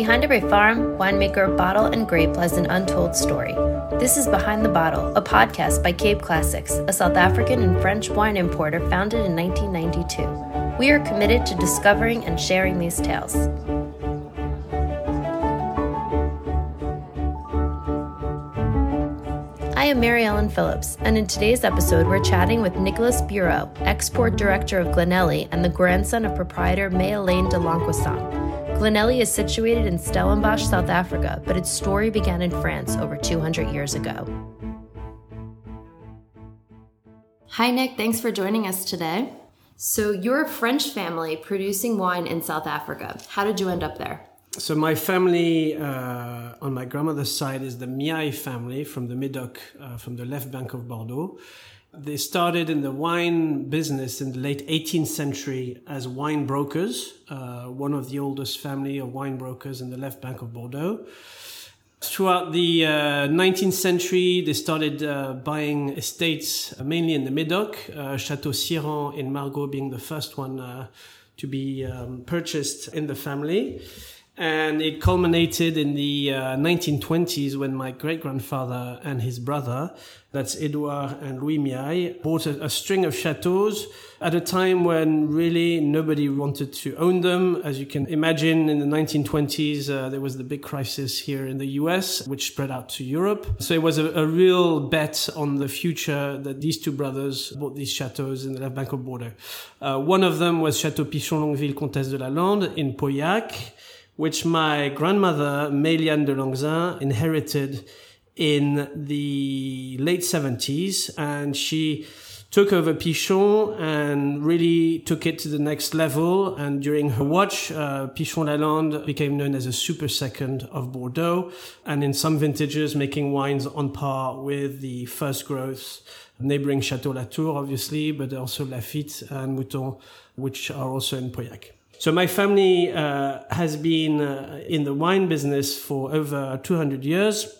Behind every farm, winemaker, bottle, and grape lies an untold story. This is Behind the Bottle, a podcast by Cape Classics, a South African and French wine importer founded in 1992. We are committed to discovering and sharing these tales. I am Mary Ellen Phillips, and in today's episode, we're chatting with Nicholas Bureau, export director of Glenelly and the grandson of proprietor May-Eliane de Lencquesaing. Glenelly is situated in Stellenbosch, South Africa, but its story began in France over 200 years ago. Hi, Nick. Thanks for joining us today. So, you're a French family producing wine in South Africa. How did you end up there? So, my family uh, on my grandmother's side is the Miailhe family from the Medoc, uh, from the left bank of Bordeaux. They started in the wine business in the late 18th century as wine brokers, uh, one of the oldest family of wine brokers in the left bank of Bordeaux. Throughout the uh, 19th century, they started uh, buying estates uh, mainly in the Medoc, uh, Chateau Siran in Margaux being the first one uh, to be um, purchased in the family. And it culminated in the 1920s when my great grandfather and his brother that's Edouard and Louis Miailhe, bought a, a, string of chateaus at a time when really nobody wanted to own them. As you can imagine, in the 1920s, uh, there was the big crisis here in the US, which spread out to Europe. So it was a, a, real bet on the future that these two brothers bought these chateaus in the left bank of Bordeaux. Uh, one of them was Chateau Pichon Longueville Comtesse de la Lande in Pauillac, which my grandmother, May-Eliane de Lencquesaing, inherited in the late 70s and she took over Pichon and really took it to the next level. And during her watch, uh, Pichon Lalande became known as a super second of Bordeaux. And in some vintages, making wines on par with the first growth neighboring Chateau Latour, obviously, but also Lafite and Mouton, which are also in Pauillac. So my family uh, has been uh, in the wine business for over 200 years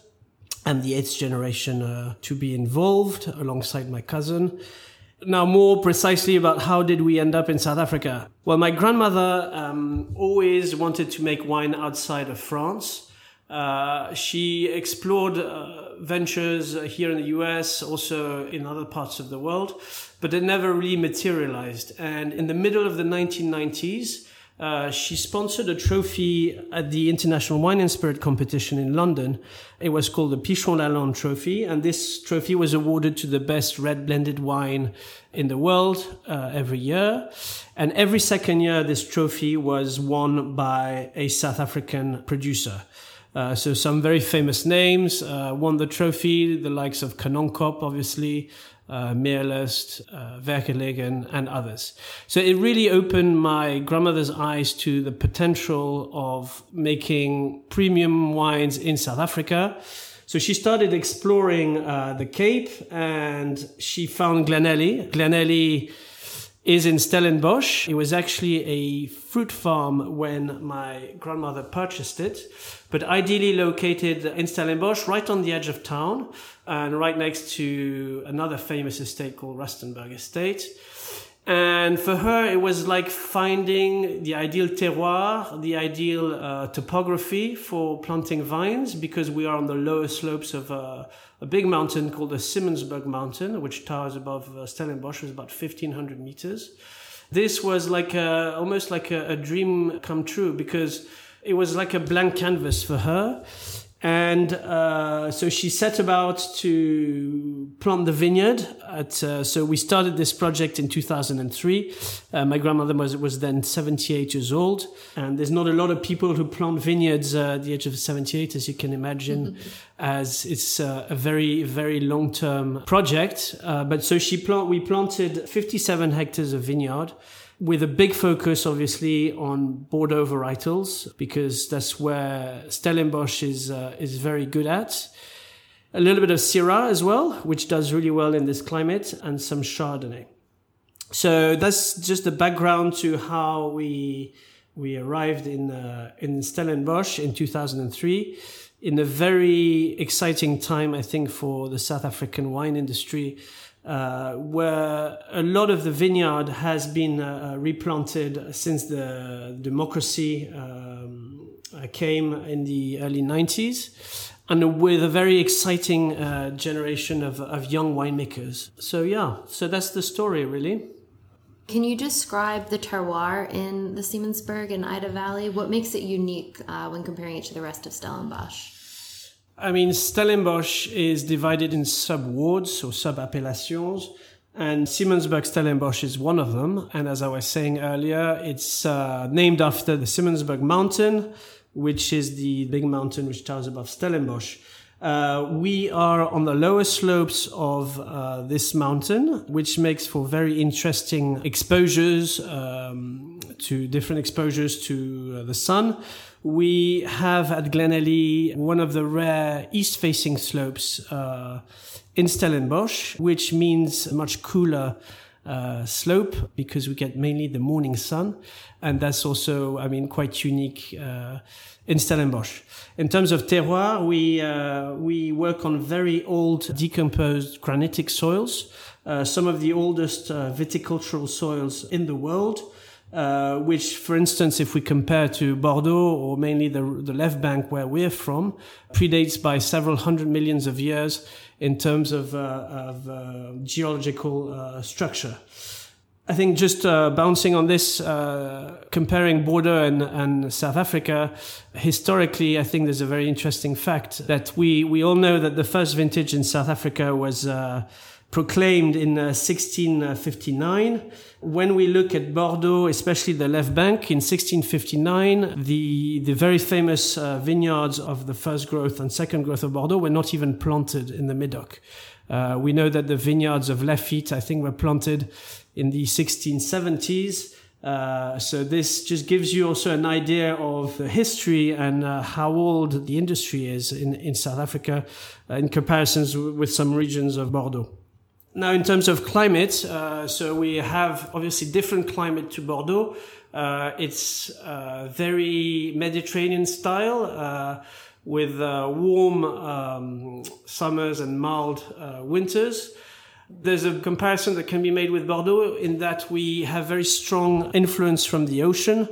and the eighth generation uh, to be involved alongside my cousin. Now, more precisely about how did we end up in South Africa? Well, my grandmother um, always wanted to make wine outside of France. Uh, she explored uh, ventures here in the US, also in other parts of the world, but it never really materialized. And in the middle of the 1990s, uh, she sponsored a trophy at the International Wine and Spirit competition in London. It was called the Pichon Lalande Trophy, and this trophy was awarded to the best red blended wine in the world uh, every year. And every second year, this trophy was won by a South African producer. Uh, so some very famous names uh, won the trophy, the likes of Kanonkop, obviously, uh, Meerlust, uh, and others. So it really opened my grandmother's eyes to the potential of making premium wines in South Africa. So she started exploring uh, the Cape and she found Glenelly. Glenelly is in Stellenbosch. It was actually a fruit farm when my grandmother purchased it, but ideally located in Stellenbosch, right on the edge of town and right next to another famous estate called Rustenburg Estate. And for her, it was like finding the ideal terroir, the ideal uh, topography for planting vines, because we are on the lower slopes of uh, a big mountain called the Simonsberg Mountain, which towers above uh, Stellenbosch, is about 1500 meters. This was like a, almost like a, a dream come true because it was like a blank canvas for her. And uh, so she set about to plant the vineyard. At, uh, so we started this project in 2003. Uh, my grandmother was, was then 78 years old. And there's not a lot of people who plant vineyards uh, at the age of 78, as you can imagine, as it's uh, a very, very long term project. Uh, but so she plant, we planted 57 hectares of vineyard with a big focus, obviously, on Bordeaux varietals because that's where Stellenbosch is uh, is very good at. A little bit of Syrah as well, which does really well in this climate, and some Chardonnay. So that's just the background to how we we arrived in uh, in Stellenbosch in 2003 in a very exciting time, I think, for the South African wine industry uh, where a lot of the vineyard has been uh, replanted since the democracy um, uh, came in the early 90s and with a very exciting uh, generation of, of young winemakers. So, yeah, so that's the story really. Can you describe the terroir in the Simonsberg and Ida Valley? What makes it unique uh, when comparing it to the rest of Stellenbosch? I mean, Stellenbosch is divided in sub wards or sub appellations, and Simonsberg Stellenbosch is one of them. And as I was saying earlier, it's uh, named after the Simonsberg Mountain, which is the big mountain which towers above Stellenbosch. Uh, we are on the lower slopes of uh, this mountain, which makes for very interesting exposures um, to different exposures to uh, the sun. We have at Glenelly one of the rare east-facing slopes uh, in Stellenbosch, which means a much cooler uh, slope because we get mainly the morning sun, and that's also, I mean, quite unique uh, in Stellenbosch. In terms of terroir, we uh, we work on very old decomposed granitic soils, uh, some of the oldest uh, viticultural soils in the world. Uh, which, for instance, if we compare to Bordeaux or mainly the, the left bank where we're from, predates by several hundred millions of years in terms of, uh, of uh, geological uh, structure. I think just uh, bouncing on this, uh, comparing Bordeaux and, and, South Africa, historically, I think there's a very interesting fact that we, we all know that the first vintage in South Africa was proclaimed in 1659 when we look at Bordeaux, especially the left bank in 1659, the, the very famous uh, vineyards of the first growth and second growth of Bordeaux were not even planted in the Medoc. Uh, we know that the vineyards of Lafite, I think, were planted in the 1670s. Uh, so this just gives you also an idea of the history and uh, how old the industry is in, in South Africa uh, in comparisons with some regions of Bordeaux. Now, in terms of climate, uh, so we have obviously different climate to Bordeaux. Uh, it's uh, very Mediterranean style uh, with uh, warm um, summers and mild uh, winters. There's a comparison that can be made with Bordeaux in that we have very strong influence from the ocean.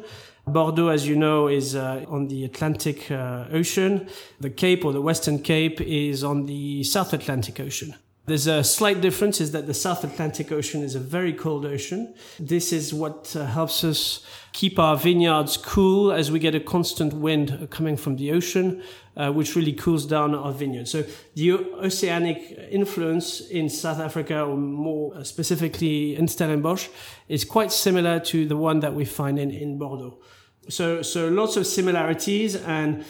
Bordeaux, as you know, is on the Atlantic Ocean. The Cape or the Western Cape is on the South Atlantic Ocean. There's a slight difference is that the South Atlantic Ocean is a very cold ocean. This is what uh, helps us keep our vineyards cool as we get a constant wind coming from the ocean, uh, which really cools down our vineyards. So the oceanic influence in South Africa, or more specifically in Stellenbosch, is quite similar to the one that we find in, in Bordeaux. So, so lots of similarities and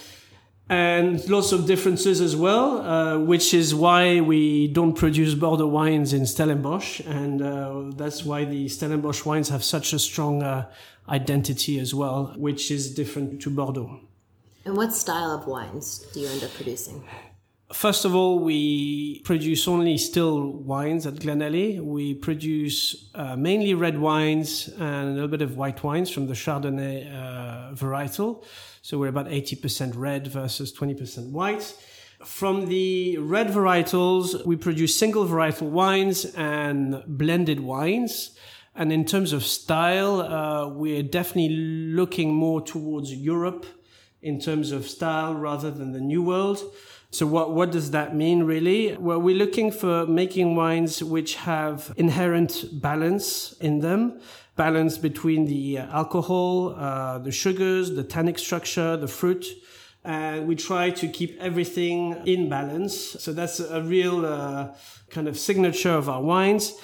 and lots of differences as well, uh, which is why we don't produce Bordeaux wines in Stellenbosch, and uh, that's why the Stellenbosch wines have such a strong uh, identity as well, which is different to Bordeaux. And what style of wines do you end up producing? First of all, we produce only still wines at Glenelly. We produce uh, mainly red wines and a little bit of white wines from the Chardonnay uh, varietal. So we're about 80% red versus 20% white. From the red varietals, we produce single varietal wines and blended wines. And in terms of style, uh, we're definitely looking more towards Europe in terms of style rather than the New World. So what, what does that mean really? Well, we're looking for making wines which have inherent balance in them, balance between the alcohol, uh, the sugars, the tannic structure, the fruit. And we try to keep everything in balance. So that's a real uh, kind of signature of our wines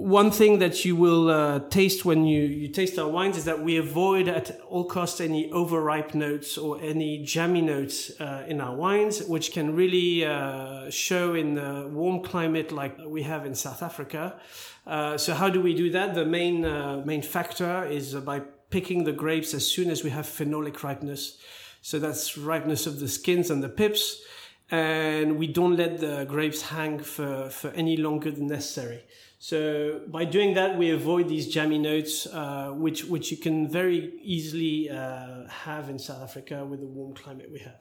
one thing that you will uh, taste when you, you taste our wines is that we avoid at all costs any overripe notes or any jammy notes uh, in our wines, which can really uh, show in the warm climate like we have in South Africa. Uh, so how do we do that? The main uh, main factor is by picking the grapes as soon as we have phenolic ripeness. So that's ripeness of the skins and the pips and we don't let the grapes hang for, for any longer than necessary. So by doing that, we avoid these jammy notes, uh, which which you can very easily uh, have in South Africa with the warm climate we have.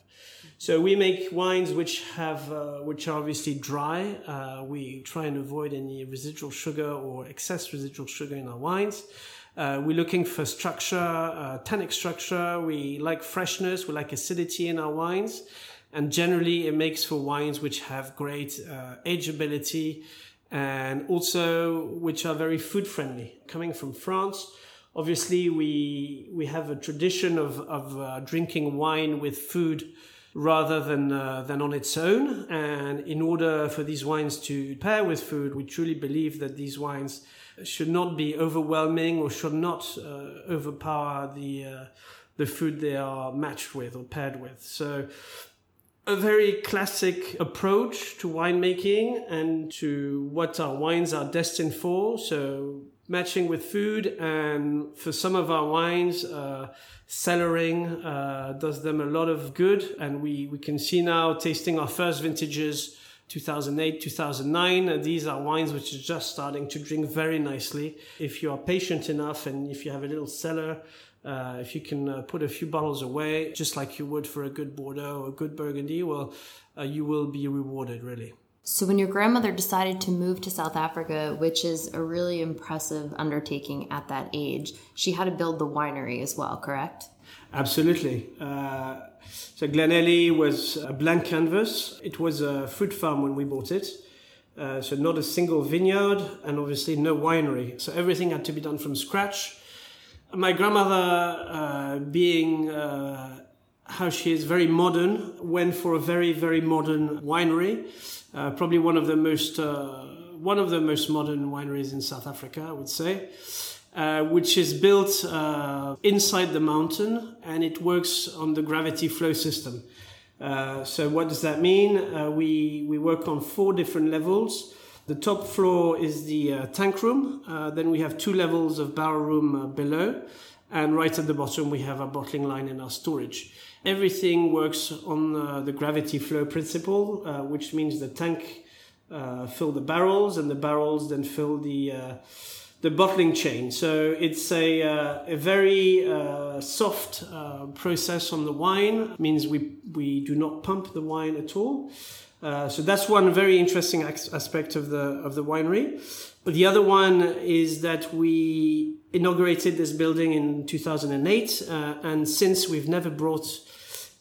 So we make wines which have uh, which are obviously dry. Uh, we try and avoid any residual sugar or excess residual sugar in our wines. Uh, we're looking for structure, uh, tannic structure. We like freshness. We like acidity in our wines, and generally it makes for wines which have great ageability and also which are very food friendly. Coming from France, obviously we we have a tradition of of uh, drinking wine with food rather than uh, than on its own. And in order for these wines to pair with food, we truly believe that these wines should not be overwhelming or should not uh, overpower the uh, the food they are matched with or paired with. So a very classic approach to winemaking and to what our wines are destined for. So matching with food and for some of our wines, uh, cellaring uh, does them a lot of good. And we, we can see now tasting our first vintages 2008, 2009. These are wines which are just starting to drink very nicely. If you are patient enough and if you have a little cellar, uh, if you can uh, put a few bottles away, just like you would for a good Bordeaux or a good Burgundy, well, uh, you will be rewarded really. So, when your grandmother decided to move to South Africa, which is a really impressive undertaking at that age, she had to build the winery as well, correct? Absolutely. Uh, so, Glenelly was a blank canvas. It was a fruit farm when we bought it. Uh, so, not a single vineyard, and obviously no winery. So, everything had to be done from scratch my grandmother, uh, being uh, how she is very modern, went for a very very modern winery, uh, probably one of the most uh, one of the most modern wineries in South Africa, I would say. Uh, which is built uh, inside the mountain and it works on the gravity flow system. so what does that mean? we we work on four different levels. The top floor is the uh, tank room. Uh, then we have two levels of barrel room uh, below. And right at the bottom, we have our bottling line and our storage. Everything works on uh, the gravity flow principle, uh, which means the tank uh, fill the barrels and the barrels then fill the the bottling chain. So it's a, a very soft process on the wine. It means we, we do not pump the wine at all. Uh, so that's one very interesting aspect of the of the winery. But the other one is that we inaugurated this building in 2008, uh, and since we've never brought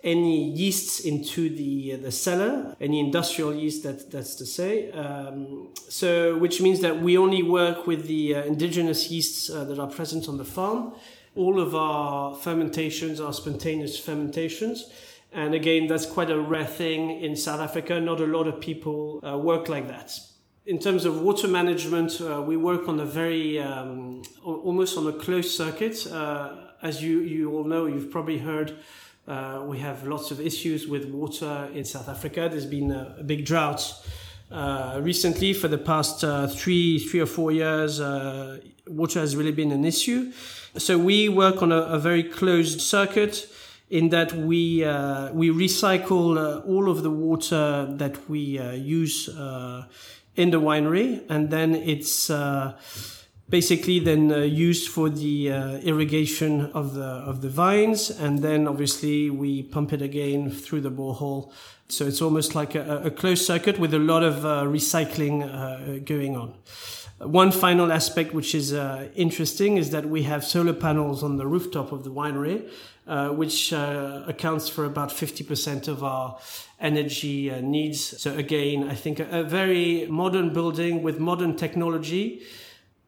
any yeasts into the uh, the cellar, any industrial yeast that that's to say. Um, so which means that we only work with the uh, indigenous yeasts uh, that are present on the farm. All of our fermentations are spontaneous fermentations. And again, that's quite a rare thing in South Africa. Not a lot of people uh, work like that. In terms of water management, uh, we work on a very, um, almost on a closed circuit. Uh, as you, you all know, you've probably heard, uh, we have lots of issues with water in South Africa. There's been a, a big drought uh, recently for the past uh, three, three or four years. water has really been an issue. So we work on a, a very closed circuit in that we uh, we recycle uh, all of the water that we uh, use uh, in the winery, and then it's uh, basically then uh, used for the irrigation of the of the vines, and then obviously we pump it again through the borehole. So it's almost like a, a closed circuit with a lot of recycling going on. One final aspect which is uh, interesting is that we have solar panels on the rooftop of the winery, uh, which uh, accounts for about 50% of our energy uh, needs. So again, I think a, a, very modern building with modern technology,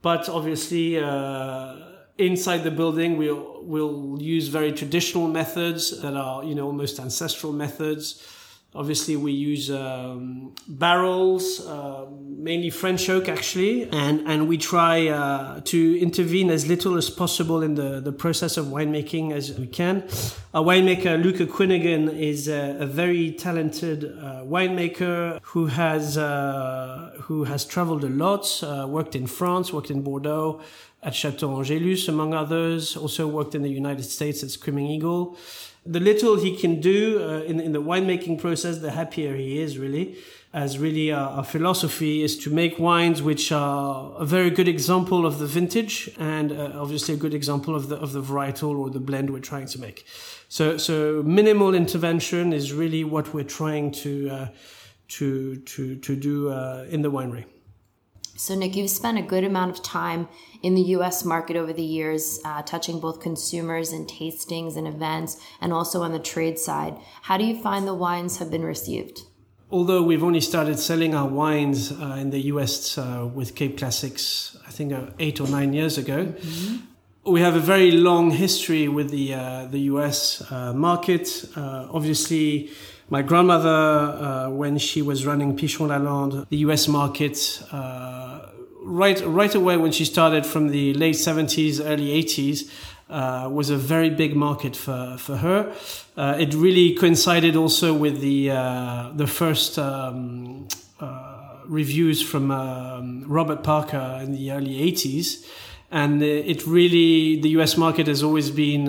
but obviously uh, inside the building we'll, we'll use very traditional methods that are, you know, almost ancestral methods Obviously, we use um, barrels, uh, mainly French oak actually, and, and we try uh, to intervene as little as possible in the, the process of winemaking as we can. Our winemaker, Luke O'Cuinneagain, is a, a very talented uh, winemaker who has, uh, who has traveled a lot, uh, worked in France, worked in Bordeaux, at Chateau Angelus, among others, also worked in the United States at Screaming Eagle. The little he can do uh, in, in the winemaking process, the happier he is, really. As really our, our, philosophy is to make wines which are a very good example of the vintage and uh, obviously a good example of the of the varietal or the blend we're trying to make. So so minimal intervention is really what we're trying to uh, to to to do uh, in the winery. So, Nick, you've spent a good amount of time in the US market over the years, uh, touching both consumers and tastings and events, and also on the trade side. How do you find the wines have been received? Although we've only started selling our wines uh, in the US uh, with Cape Classics, I think uh, eight or nine years ago, mm-hmm. we have a very long history with the, uh, the US uh, market. obviously, my grandmother, uh, when she was running Pichon Lalande, the US market, uh, right right away when she started from the late 70s, early 80s, uh, was a very big market for for her. Uh, it really coincided also with the uh, the first. Um, uh, reviews from um, Robert Parker in the early 80s, and it really the U.S. market has always been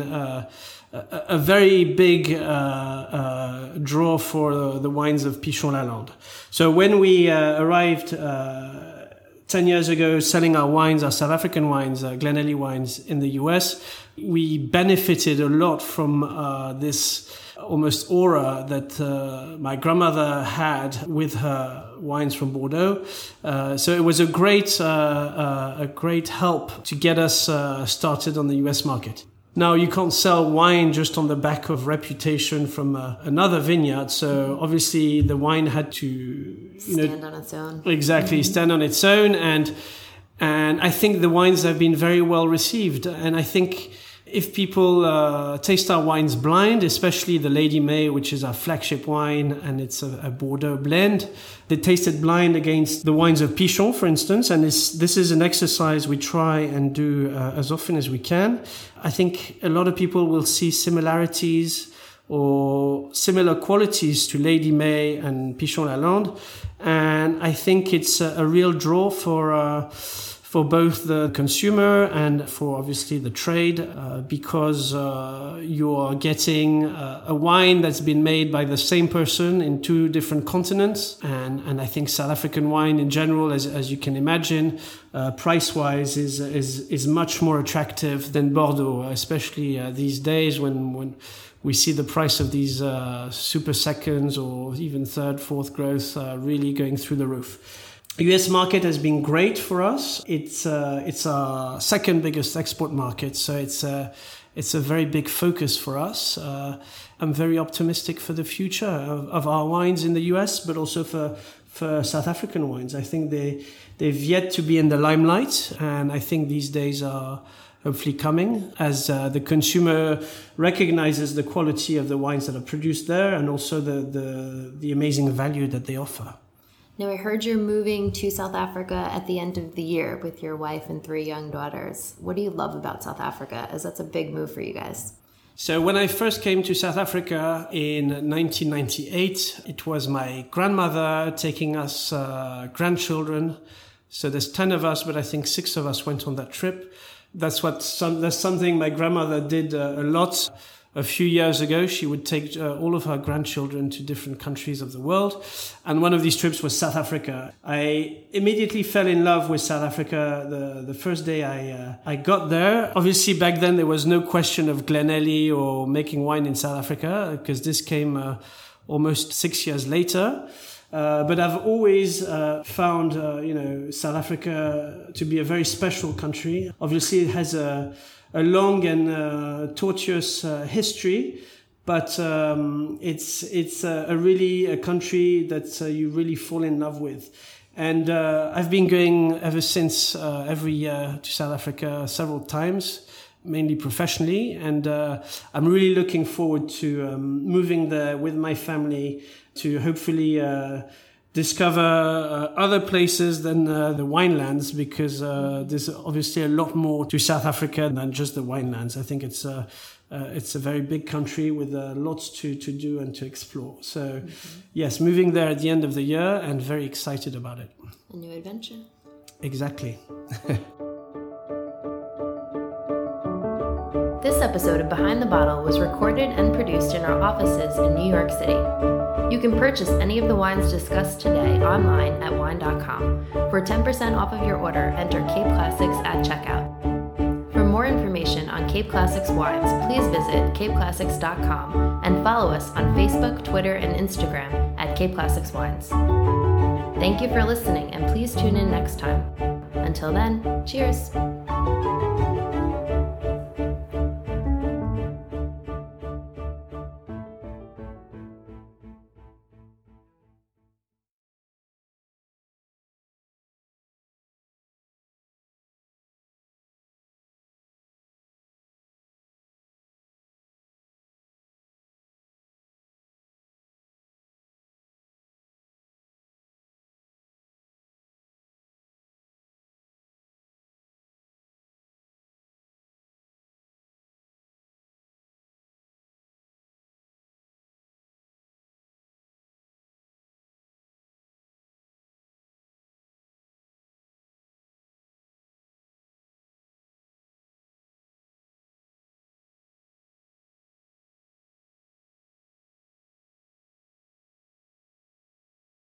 a, very big uh, uh, draw for the wines of Pichon Lalande. So when we uh, arrived uh, 10 years ago selling our wines, our South African wines, uh, Glenelly wines in the US, we benefited a lot from uh, this almost aura that uh, my grandmother had with her wines from Bordeaux. Uh, so it was a great, uh, a great help to get us started on the US market. Now, you can't sell wine just on the back of reputation from uh, another vineyard. So obviously, the wine had to you stand know, on its own. Exactly, mm-hmm. stand on its own, and and I think the wines have been very well received. And I think if people uh, taste our wines blind, especially the Lady May, which is our flagship wine, and it's a, a Bordeaux blend, they taste it blind against the wines of Pichon, for instance. And this, this is an exercise we try and do uh, as often as we can. I think a lot of people will see similarities or similar qualities to Lady May and Pichon Lalande. And I think it's a, a real draw for, uh, for both the consumer and for obviously the trade uh, because uh, you are getting uh, a wine that's been made by the same person in two different continents. And and I think South African wine in general as, as you can imagine uh, price wise is, is is much more attractive than Bordeaux especially uh, these days when when we see the price of these uh, super seconds or even third fourth growth really going through the roof US market has been great for us. It's uh, it's our second biggest export market, so it's a it's a very big focus for us. Uh, I'm very optimistic for the future of, of, our wines in the US, but also for for South African wines. I think they they've yet to be in the limelight, and I think these days are hopefully coming as uh, the consumer recognizes the quality of the wines that are produced there and also the, the, the amazing value that they offer. Now, I heard you're moving to South Africa at the end of the year with your wife and three young daughters. What do you love about South Africa, as that's a big move for you guys? So, when I first came to South Africa in 1998, it was my grandmother taking us uh, grandchildren. So, there's 10 of us, but I think six of us went on that trip. That's what some, that's something my grandmother did uh, a lot a few years ago, she would take uh, all of her grandchildren to different countries of the world. And one of these trips was South Africa. I immediately fell in love with South Africa the, the first day I, uh, I got there. Obviously, back then, there was no question of Glenelly or making wine in South Africa because this came uh, almost six years later. Uh, but I've always uh, found, uh, you know, South Africa to be a very special country. Obviously, it has a a long and uh, tortuous uh, history, but um, it's it's a, a, really a country that uh, you really fall in love with. And uh, I've been going ever since uh, every year to South Africa several times, mainly professionally. And uh, I'm really looking forward to um, moving there with my family to hopefully discover uh, other places than uh, the winelands because uh, there's obviously a lot more to South Africa than just the winelands. I think it's a uh, it's a very big country with uh, lots to, to do and to explore. So, mm-hmm. yes, moving there at the end of the year and very excited about it. A new adventure. Exactly. This episode of Behind the Bottle was recorded and produced in our offices in New York City. You can purchase any of the wines discussed today online at wine.com. For 10% off of your order, enter Cape Classics at checkout. For more information on Cape Classics wines, please visit capeclassics.com and follow us on Facebook, Twitter, and Instagram at Cape Classics Wines. Thank you for listening, and please tune in next time. Until then, cheers!